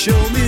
Show me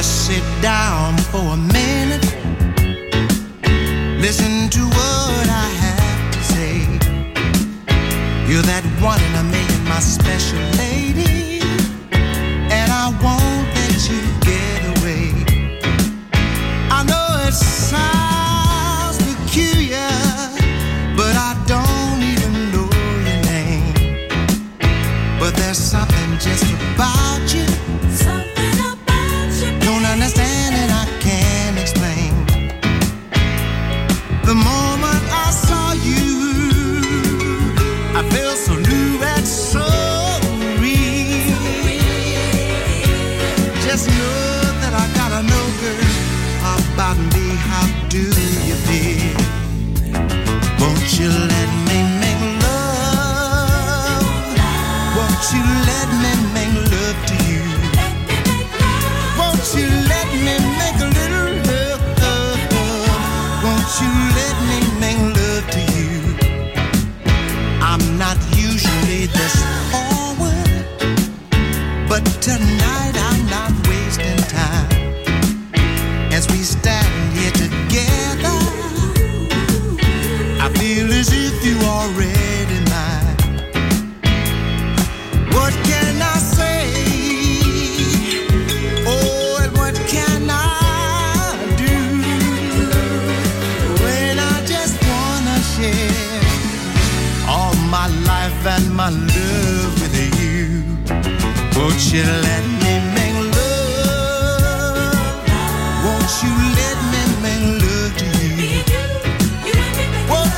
mess it down.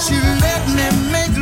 She let me make